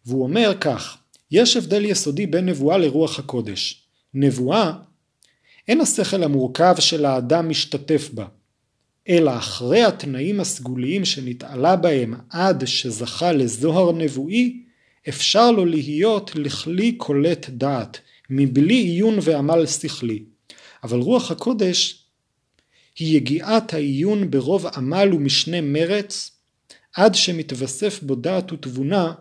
והוא אומר כך, יש הבדל יסודי בין נבואה לרוח הקודש. נבואה אין השכל המורכב של האדם משתתף בה, אלא אחרי התנאים הסגוליים שנתעלה בהם עד שזכה לזוהר נבואי, אפשר לו להיות לכלי קולט דעת, מבלי עיון ועמל שכלי. אבל רוח הקודש היא יגיעת העיון ברוב עמל ומשנה מרץ, עד שמתווסף בו דעת ותבונה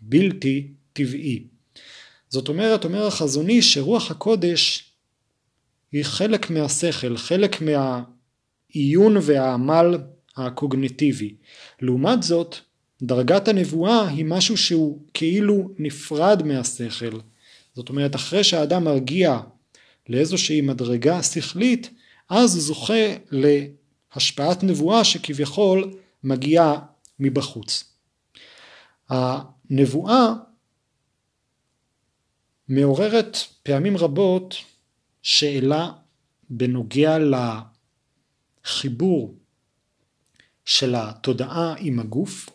בלתי טבעי. זאת אומרת, אומר החזוני שרוח הקודש היא חלק מהשכל, חלק מהעיון והעמל הקוגניטיבי. לעומת זאת, דרגת הנבואה היא משהו שהוא כאילו נפרד מהשכל. זאת אומרת, אחרי שהאדם מרגיע לאיזושהי מדרגה שכלית, אז זוכה להשפעת נבואה שכביכול מגיעה מבחוץ. הנבואה מעוררת פעמים רבות שאלה בנוגע לחיבור של התודעה עם הגוף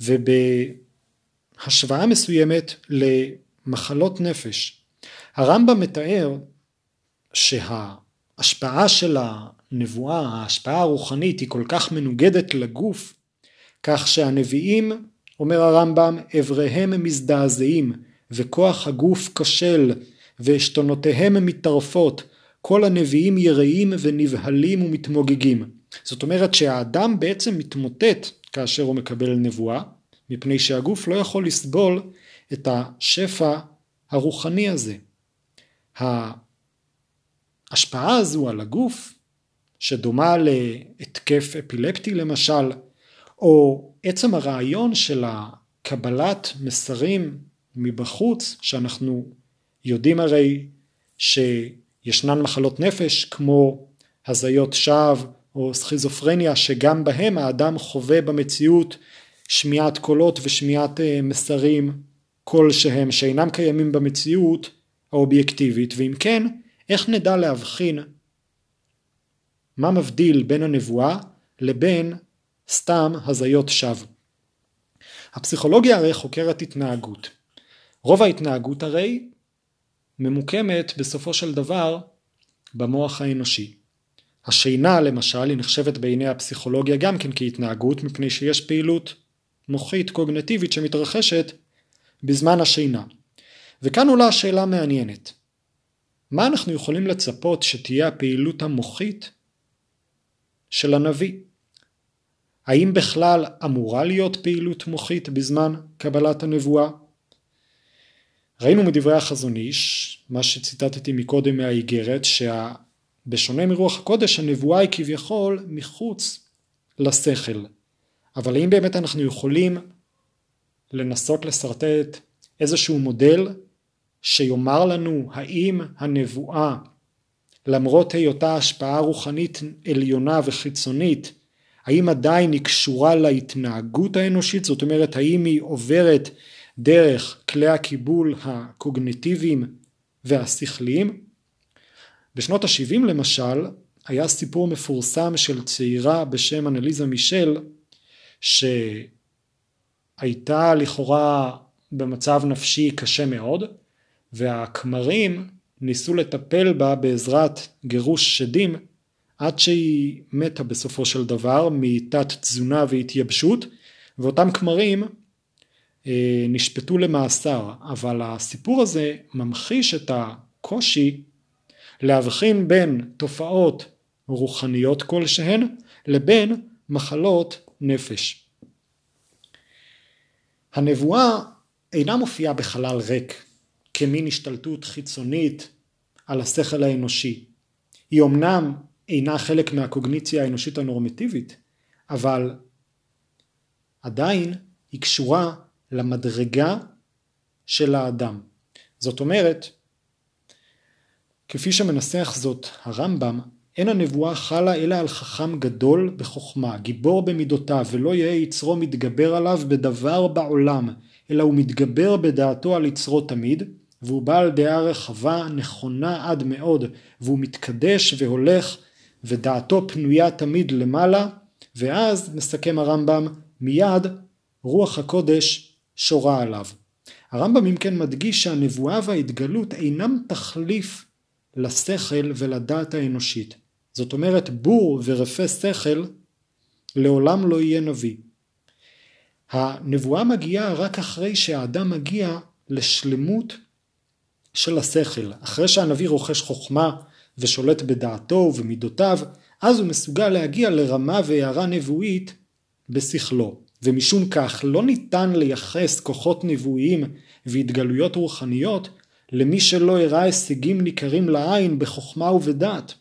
ובהשוואה מסוימת למחלות נפש. הרמב"ם מתאר שההשפעה של הנבואה, ההשפעה הרוחנית היא כל כך מנוגדת לגוף, כך שהנביאים, אומר הרמב"ם, אבריהם מזדעזעים וכוח הגוף כשל ועשתונותיהם מתערפות, כל הנביאים יראים ונבהלים ומתמוגגים. זאת אומרת שהאדם בעצם מתמוטט כאשר הוא מקבל נבואה, מפני שהגוף לא יכול לסבול את השפע הרוחני הזה. ההשפעה הזו על הגוף, שדומה להתקף אפילפטי למשל, או עצם הרעיון של הקבלת מסרים מבחוץ, שאנחנו יודעים הרי שישנן מחלות נפש כמו הזיות שווא או סכיזופרניה שגם בהם האדם חווה במציאות שמיעת קולות ושמיעת אה, מסרים כלשהם שאינם קיימים במציאות האובייקטיבית. ואם כן איך נדע להבחין מה מבדיל בין הנבואה לבין סתם הזיות שווא. הפסיכולוגיה הרי חוקרת התנהגות. רוב ההתנהגות הרי ממוקמת בסופו של דבר במוח האנושי. השינה למשל היא נחשבת בעיני הפסיכולוגיה גם כן כהתנהגות מפני שיש פעילות מוחית קוגנטיבית שמתרחשת בזמן השינה. וכאן עולה השאלה מעניינת. מה אנחנו יכולים לצפות שתהיה הפעילות המוחית של הנביא? האם בכלל אמורה להיות פעילות מוחית בזמן קבלת הנבואה? ראינו מדברי החזון איש, מה שציטטתי מקודם מהאיגרת, שבשונה מרוח הקודש הנבואה היא כביכול מחוץ לשכל. אבל האם באמת אנחנו יכולים לנסות לשרטט איזשהו מודל שיאמר לנו האם הנבואה למרות היותה השפעה רוחנית עליונה וחיצונית האם עדיין היא קשורה להתנהגות האנושית? זאת אומרת האם היא עוברת דרך כלי הקיבול הקוגניטיביים והשכליים? בשנות ה-70 למשל היה סיפור מפורסם של צעירה בשם אנליזה מישל שהייתה לכאורה במצב נפשי קשה מאוד והכמרים ניסו לטפל בה בעזרת גירוש שדים עד שהיא מתה בסופו של דבר מתת תזונה והתייבשות ואותם כמרים אה, נשפטו למאסר אבל הסיפור הזה ממחיש את הקושי להבחין בין תופעות רוחניות כלשהן לבין מחלות נפש. הנבואה אינה מופיעה בחלל ריק כמין השתלטות חיצונית על השכל האנושי. היא אמנם אינה חלק מהקוגניציה האנושית הנורמטיבית, אבל עדיין היא קשורה למדרגה של האדם. זאת אומרת, כפי שמנסח זאת הרמב"ם, אין הנבואה חלה אלא על חכם גדול בחוכמה, גיבור במידותיו, ולא יהא יצרו מתגבר עליו בדבר בעולם, אלא הוא מתגבר בדעתו על יצרו תמיד, והוא בעל דעה רחבה, נכונה עד מאוד, והוא מתקדש והולך, ודעתו פנויה תמיד למעלה, ואז, מסכם הרמב"ם, מיד רוח הקודש שורה עליו. הרמב"ם אם כן מדגיש שהנבואה וההתגלות אינם תחליף לשכל ולדעת האנושית. זאת אומרת בור ורפה שכל לעולם לא יהיה נביא. הנבואה מגיעה רק אחרי שהאדם מגיע לשלמות של השכל. אחרי שהנביא רוכש חוכמה ושולט בדעתו ובמידותיו, אז הוא מסוגל להגיע לרמה והערה נבואית בשכלו. ומשום כך לא ניתן לייחס כוחות נבואיים והתגלויות רוחניות למי שלא הראה הישגים ניכרים לעין בחוכמה ובדעת.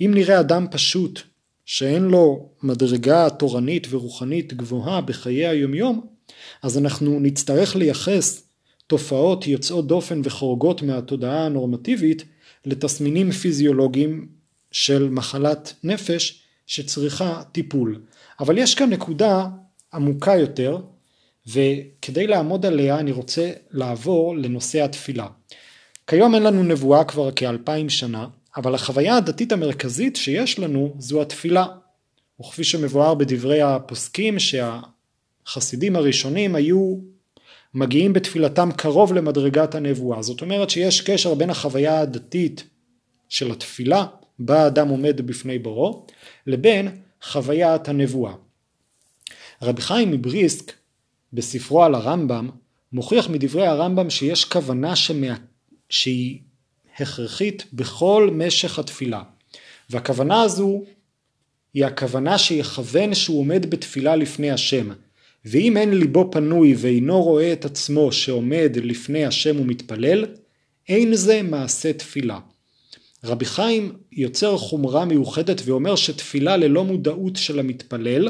אם נראה אדם פשוט שאין לו מדרגה תורנית ורוחנית גבוהה בחיי היומיום, אז אנחנו נצטרך לייחס תופעות יוצאות דופן וחורגות מהתודעה הנורמטיבית לתסמינים פיזיולוגיים של מחלת נפש שצריכה טיפול. אבל יש כאן נקודה עמוקה יותר וכדי לעמוד עליה אני רוצה לעבור לנושא התפילה. כיום אין לנו נבואה כבר כאלפיים שנה אבל החוויה הדתית המרכזית שיש לנו זו התפילה. וכפי שמבואר בדברי הפוסקים שהחסידים הראשונים היו מגיעים בתפילתם קרוב למדרגת הנבואה. זאת אומרת שיש קשר בין החוויה הדתית של התפילה בה האדם עומד בפני בורו לבין חוויית הנבואה. רבי חיים מבריסק בספרו על הרמב"ם מוכיח מדברי הרמב"ם שיש כוונה שמה... שהיא הכרחית בכל משך התפילה והכוונה הזו היא הכוונה שיכוון שהוא עומד בתפילה לפני השם ואם אין ליבו פנוי ואינו רואה את עצמו שעומד לפני השם ומתפלל, אין זה מעשה תפילה. רבי חיים יוצר חומרה מיוחדת ואומר שתפילה ללא מודעות של המתפלל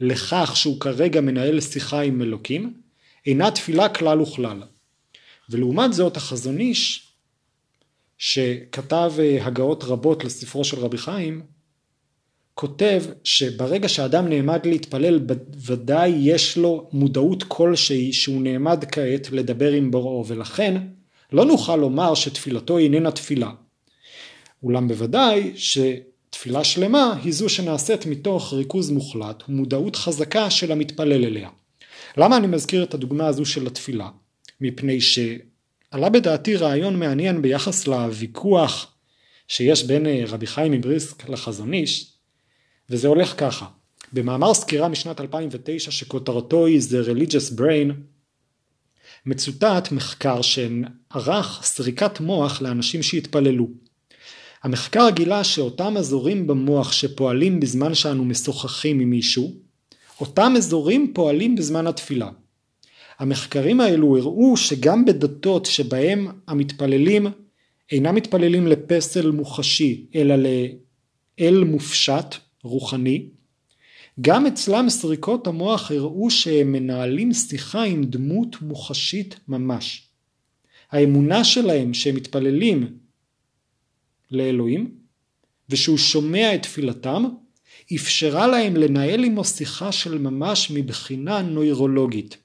לכך שהוא כרגע מנהל שיחה עם אלוקים, אינה תפילה כלל וכלל. ולעומת זאת החזון איש, שכתב אה, הגאות רבות לספרו של רבי חיים, כותב שברגע שאדם נעמד להתפלל ודאי יש לו מודעות כלשהי שהוא נעמד כעת לדבר עם בוראו ולכן לא נוכל לומר שתפילתו איננה תפילה. אולם בוודאי שתפילה שלמה היא זו שנעשית מתוך ריכוז מוחלט ומודעות חזקה של המתפלל אליה. למה אני מזכיר את הדוגמה הזו של התפילה? מפני שעלה בדעתי רעיון מעניין ביחס לוויכוח שיש בין אה, רבי חיים מבריסק לחזון איש וזה הולך ככה במאמר סקירה משנת 2009 שכותרתו היא The Religious Brain מצוטט מחקר שערך סריקת מוח לאנשים שהתפללו. המחקר גילה שאותם אזורים במוח שפועלים בזמן שאנו משוחחים עם מישהו, אותם אזורים פועלים בזמן התפילה. המחקרים האלו הראו שגם בדתות שבהם המתפללים אינם מתפללים לפסל מוחשי אלא לאל מופשט רוחני, גם אצלם סריקות המוח הראו שהם מנהלים שיחה עם דמות מוחשית ממש. האמונה שלהם שהם מתפללים לאלוהים ושהוא שומע את תפילתם אפשרה להם לנהל עמו שיחה של ממש מבחינה נוירולוגית.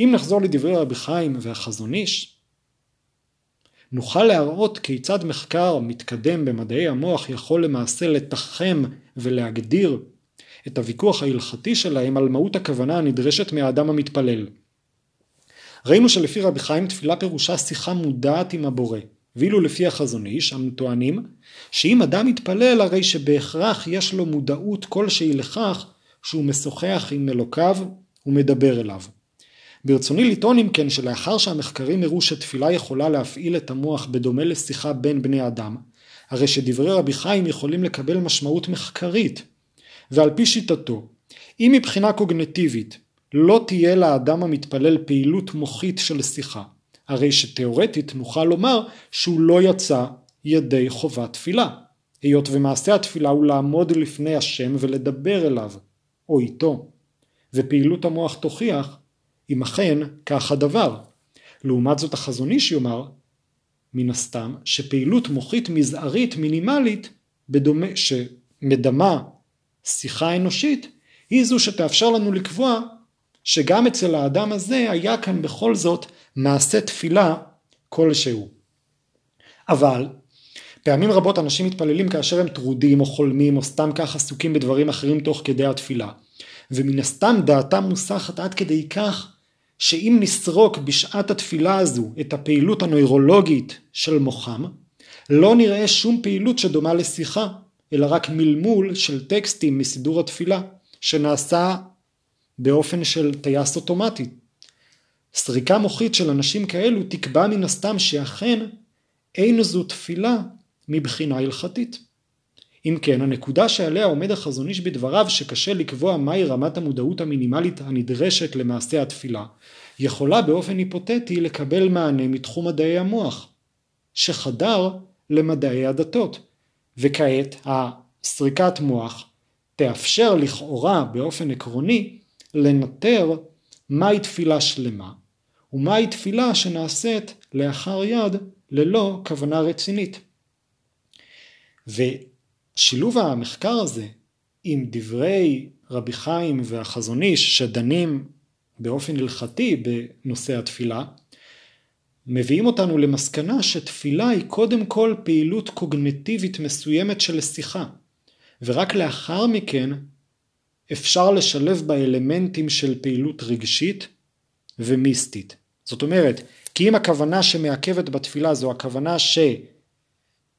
אם נחזור לדברי רבי חיים והחזון איש, נוכל להראות כיצד מחקר מתקדם במדעי המוח יכול למעשה לתחם ולהגדיר את הוויכוח ההלכתי שלהם על מהות הכוונה הנדרשת מהאדם המתפלל. ראינו שלפי רבי חיים תפילה פירושה שיחה מודעת עם הבורא, ואילו לפי החזון איש הם טוענים שאם אדם מתפלל הרי שבהכרח יש לו מודעות כלשהי לכך שהוא משוחח עם אלוקיו ומדבר אליו. ברצוני לטעון אם כן שלאחר שהמחקרים הראו שתפילה יכולה להפעיל את המוח בדומה לשיחה בין בני אדם, הרי שדברי רבי חיים יכולים לקבל משמעות מחקרית, ועל פי שיטתו, אם מבחינה קוגנטיבית לא תהיה לאדם המתפלל פעילות מוחית של שיחה, הרי שתאורטית נוכל לומר שהוא לא יצא ידי חובת תפילה, היות ומעשה התפילה הוא לעמוד לפני השם ולדבר אליו, או איתו, ופעילות המוח תוכיח אם אכן כך הדבר. לעומת זאת החזון איש יאמר, מן הסתם, שפעילות מוחית מזערית מינימלית, בדומה, שמדמה שיחה אנושית, היא זו שתאפשר לנו לקבוע שגם אצל האדם הזה היה כאן בכל זאת מעשה תפילה כלשהו. אבל פעמים רבות אנשים מתפללים כאשר הם טרודים או חולמים או סתם כך עסוקים בדברים אחרים תוך כדי התפילה. ומן הסתם דעתם מוסחת עד כדי כך שאם נסרוק בשעת התפילה הזו את הפעילות הנוירולוגית של מוחם, לא נראה שום פעילות שדומה לשיחה, אלא רק מלמול של טקסטים מסידור התפילה, שנעשה באופן של טייס אוטומטי. סריקה מוחית של אנשים כאלו תקבע מן הסתם שאכן אין זו תפילה מבחינה הלכתית. אם כן, הנקודה שעליה עומד החזון איש בדבריו שקשה לקבוע מהי רמת המודעות המינימלית הנדרשת למעשה התפילה, יכולה באופן היפותטי לקבל מענה מתחום מדעי המוח, שחדר למדעי הדתות, וכעת הסריקת מוח תאפשר לכאורה באופן עקרוני לנטר מהי תפילה שלמה ומהי תפילה שנעשית לאחר יד ללא כוונה רצינית. ושילוב המחקר הזה עם דברי רבי חיים והחזון איש שדנים באופן הלכתי בנושא התפילה, מביאים אותנו למסקנה שתפילה היא קודם כל פעילות קוגנטיבית מסוימת של שיחה, ורק לאחר מכן אפשר לשלב בה אלמנטים של פעילות רגשית ומיסטית. זאת אומרת, כי אם הכוונה שמעכבת בתפילה זו הכוונה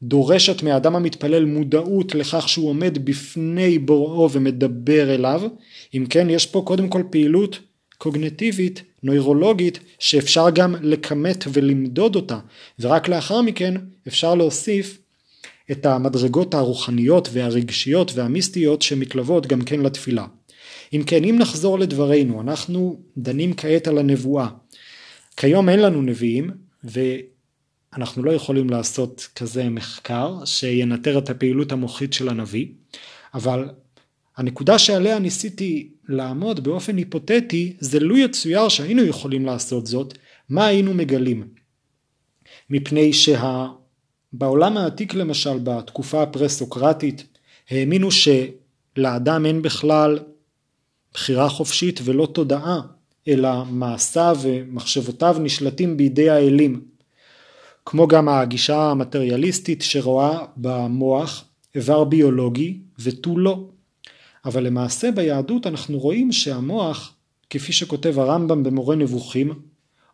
שדורשת מהאדם המתפלל מודעות לכך שהוא עומד בפני בוראו ומדבר אליו, אם כן יש פה קודם כל פעילות קוגנטיבית, נוירולוגית, שאפשר גם לכמת ולמדוד אותה, ורק לאחר מכן אפשר להוסיף את המדרגות הרוחניות והרגשיות והמיסטיות שמתלוות גם כן לתפילה. אם כן, אם נחזור לדברינו, אנחנו דנים כעת על הנבואה. כיום אין לנו נביאים, ואנחנו לא יכולים לעשות כזה מחקר שינטר את הפעילות המוחית של הנביא, אבל הנקודה שעליה ניסיתי לעמוד באופן היפותטי זה לו יצויר שהיינו יכולים לעשות זאת, מה היינו מגלים? מפני שבעולם העתיק למשל בתקופה הפרה-סוקרטית האמינו שלאדם אין בכלל בחירה חופשית ולא תודעה אלא מעשיו ומחשבותיו נשלטים בידי האלים כמו גם הגישה המטריאליסטית שרואה במוח איבר ביולוגי ותו לא אבל למעשה ביהדות אנחנו רואים שהמוח כפי שכותב הרמב"ם במורה נבוכים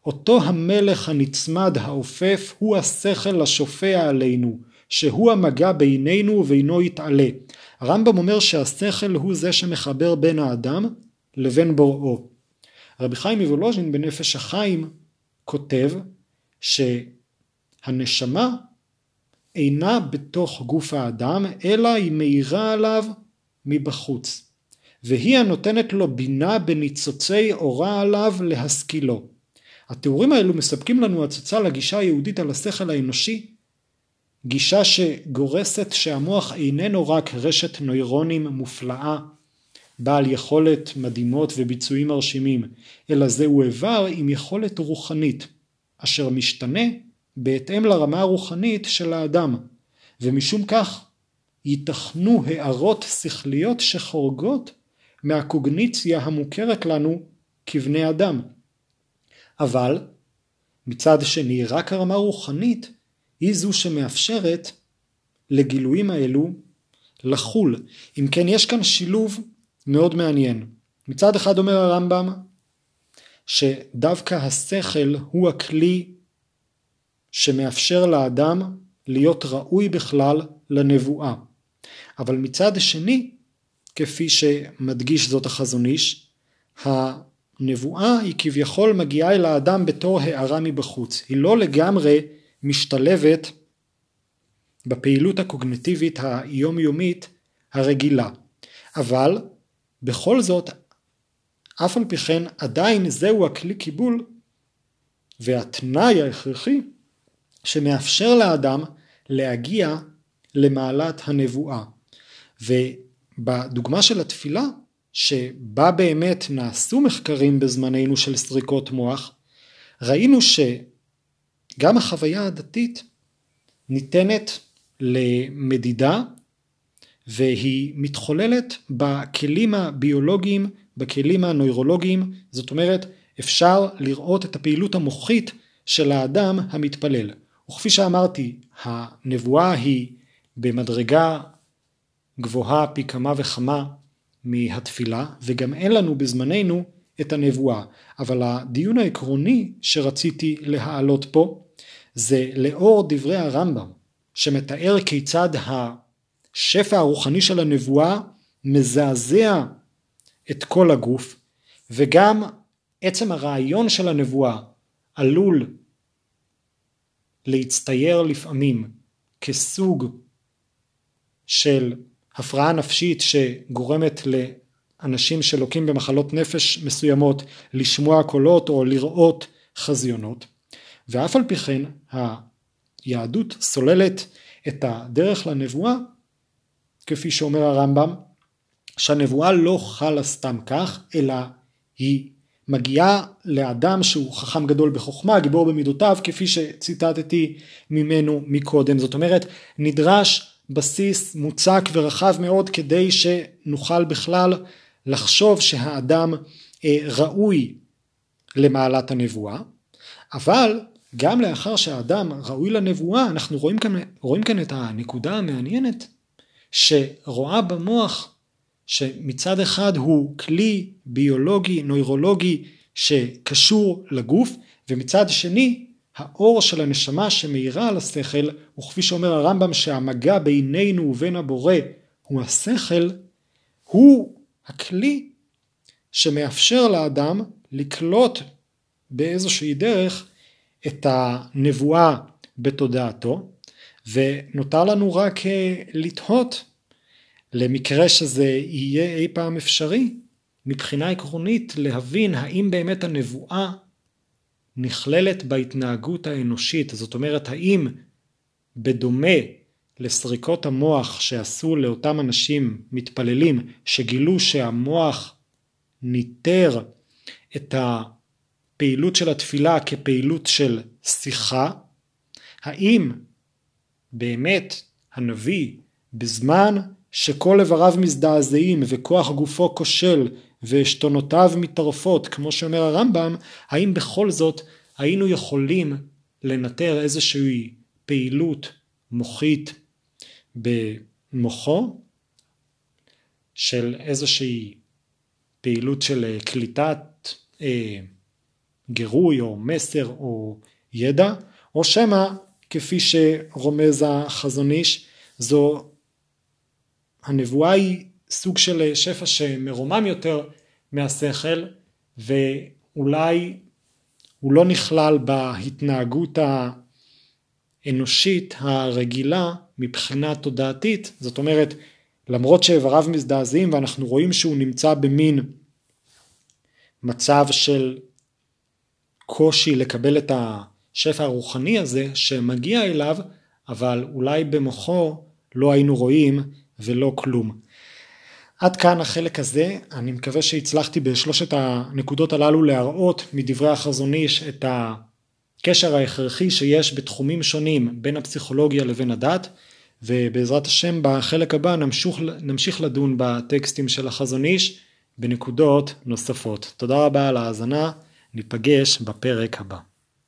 אותו המלך הנצמד העופף הוא השכל השופע עלינו שהוא המגע בינינו ובינו יתעלה. הרמב"ם אומר שהשכל הוא זה שמחבר בין האדם לבין בוראו. רבי חיים מוולוז'ין בנפש החיים כותב שהנשמה אינה בתוך גוף האדם אלא היא מאירה עליו מבחוץ והיא הנותנת לו בינה בניצוצי אורה עליו להשכילו. התיאורים האלו מספקים לנו הצצה לגישה היהודית על השכל האנושי גישה שגורסת שהמוח איננו רק רשת נוירונים מופלאה בעל יכולת מדהימות וביצועים מרשימים, אלא זהו איבר עם יכולת רוחנית, אשר משתנה בהתאם לרמה הרוחנית של האדם, ומשום כך ייתכנו הערות שכליות שחורגות מהקוגניציה המוכרת לנו כבני אדם. אבל מצד שני רק הרמה הרוחנית היא זו שמאפשרת לגילויים האלו לחול. אם כן יש כאן שילוב מאוד מעניין. מצד אחד אומר הרמב"ם שדווקא השכל הוא הכלי שמאפשר לאדם להיות ראוי בכלל לנבואה. אבל מצד שני, כפי שמדגיש זאת החזון איש, הנבואה היא כביכול מגיעה אל האדם בתור הערה מבחוץ. היא לא לגמרי משתלבת בפעילות הקוגנטיבית היומיומית הרגילה. אבל בכל זאת, אף על פי כן עדיין זהו הכלי קיבול והתנאי ההכרחי שמאפשר לאדם להגיע למעלת הנבואה. ובדוגמה של התפילה, שבה באמת נעשו מחקרים בזמננו של סריקות מוח, ראינו שגם החוויה הדתית ניתנת למדידה והיא מתחוללת בכלים הביולוגיים, בכלים הנוירולוגיים, זאת אומרת אפשר לראות את הפעילות המוחית של האדם המתפלל. וכפי שאמרתי, הנבואה היא במדרגה גבוהה פי כמה וכמה מהתפילה, וגם אין לנו בזמננו את הנבואה. אבל הדיון העקרוני שרציתי להעלות פה, זה לאור דברי הרמב"ם, שמתאר כיצד השפע הרוחני של הנבואה מזעזע את כל הגוף, וגם עצם הרעיון של הנבואה עלול להצטייר לפעמים כסוג של הפרעה נפשית שגורמת לאנשים שלוקים במחלות נפש מסוימות לשמוע קולות או לראות חזיונות. ואף על פי כן היהדות סוללת את הדרך לנבואה כפי שאומר הרמב"ם שהנבואה לא חלה סתם כך אלא היא מגיעה לאדם שהוא חכם גדול בחוכמה, גיבור במידותיו, כפי שציטטתי ממנו מקודם. זאת אומרת, נדרש בסיס מוצק ורחב מאוד כדי שנוכל בכלל לחשוב שהאדם אה, ראוי למעלת הנבואה, אבל גם לאחר שהאדם ראוי לנבואה, אנחנו רואים כאן, רואים כאן את הנקודה המעניינת שרואה במוח שמצד אחד הוא כלי ביולוגי, נוירולוגי שקשור לגוף, ומצד שני האור של הנשמה שמאירה על השכל, וכפי שאומר הרמב"ם שהמגע בינינו ובין הבורא הוא השכל, הוא הכלי שמאפשר לאדם לקלוט באיזושהי דרך את הנבואה בתודעתו, ונותר לנו רק לתהות למקרה שזה יהיה אי פעם אפשרי, מבחינה עקרונית להבין האם באמת הנבואה נכללת בהתנהגות האנושית, זאת אומרת האם בדומה לסריקות המוח שעשו לאותם אנשים מתפללים שגילו שהמוח ניטר את הפעילות של התפילה כפעילות של שיחה, האם באמת הנביא בזמן שכל איבריו מזדעזעים וכוח גופו כושל ועשתונותיו מתערפות כמו שאומר הרמב"ם האם בכל זאת היינו יכולים לנטר איזושהי פעילות מוחית במוחו של איזושהי פעילות של קליטת אה, גירוי או מסר או ידע? או שמא כפי שרומז החזון איש זו הנבואה היא סוג של שפע שמרומם יותר מהשכל ואולי הוא לא נכלל בהתנהגות האנושית הרגילה מבחינה תודעתית, זאת אומרת למרות שאיבריו מזדעזעים ואנחנו רואים שהוא נמצא במין מצב של קושי לקבל את השפע הרוחני הזה שמגיע אליו, אבל אולי במוחו לא היינו רואים ולא כלום. עד כאן החלק הזה, אני מקווה שהצלחתי בשלושת הנקודות הללו להראות מדברי החזון איש את הקשר ההכרחי שיש בתחומים שונים בין הפסיכולוגיה לבין הדת ובעזרת השם בחלק הבא נמשיך, נמשיך לדון בטקסטים של החזון איש בנקודות נוספות. תודה רבה על ההאזנה, ניפגש בפרק הבא.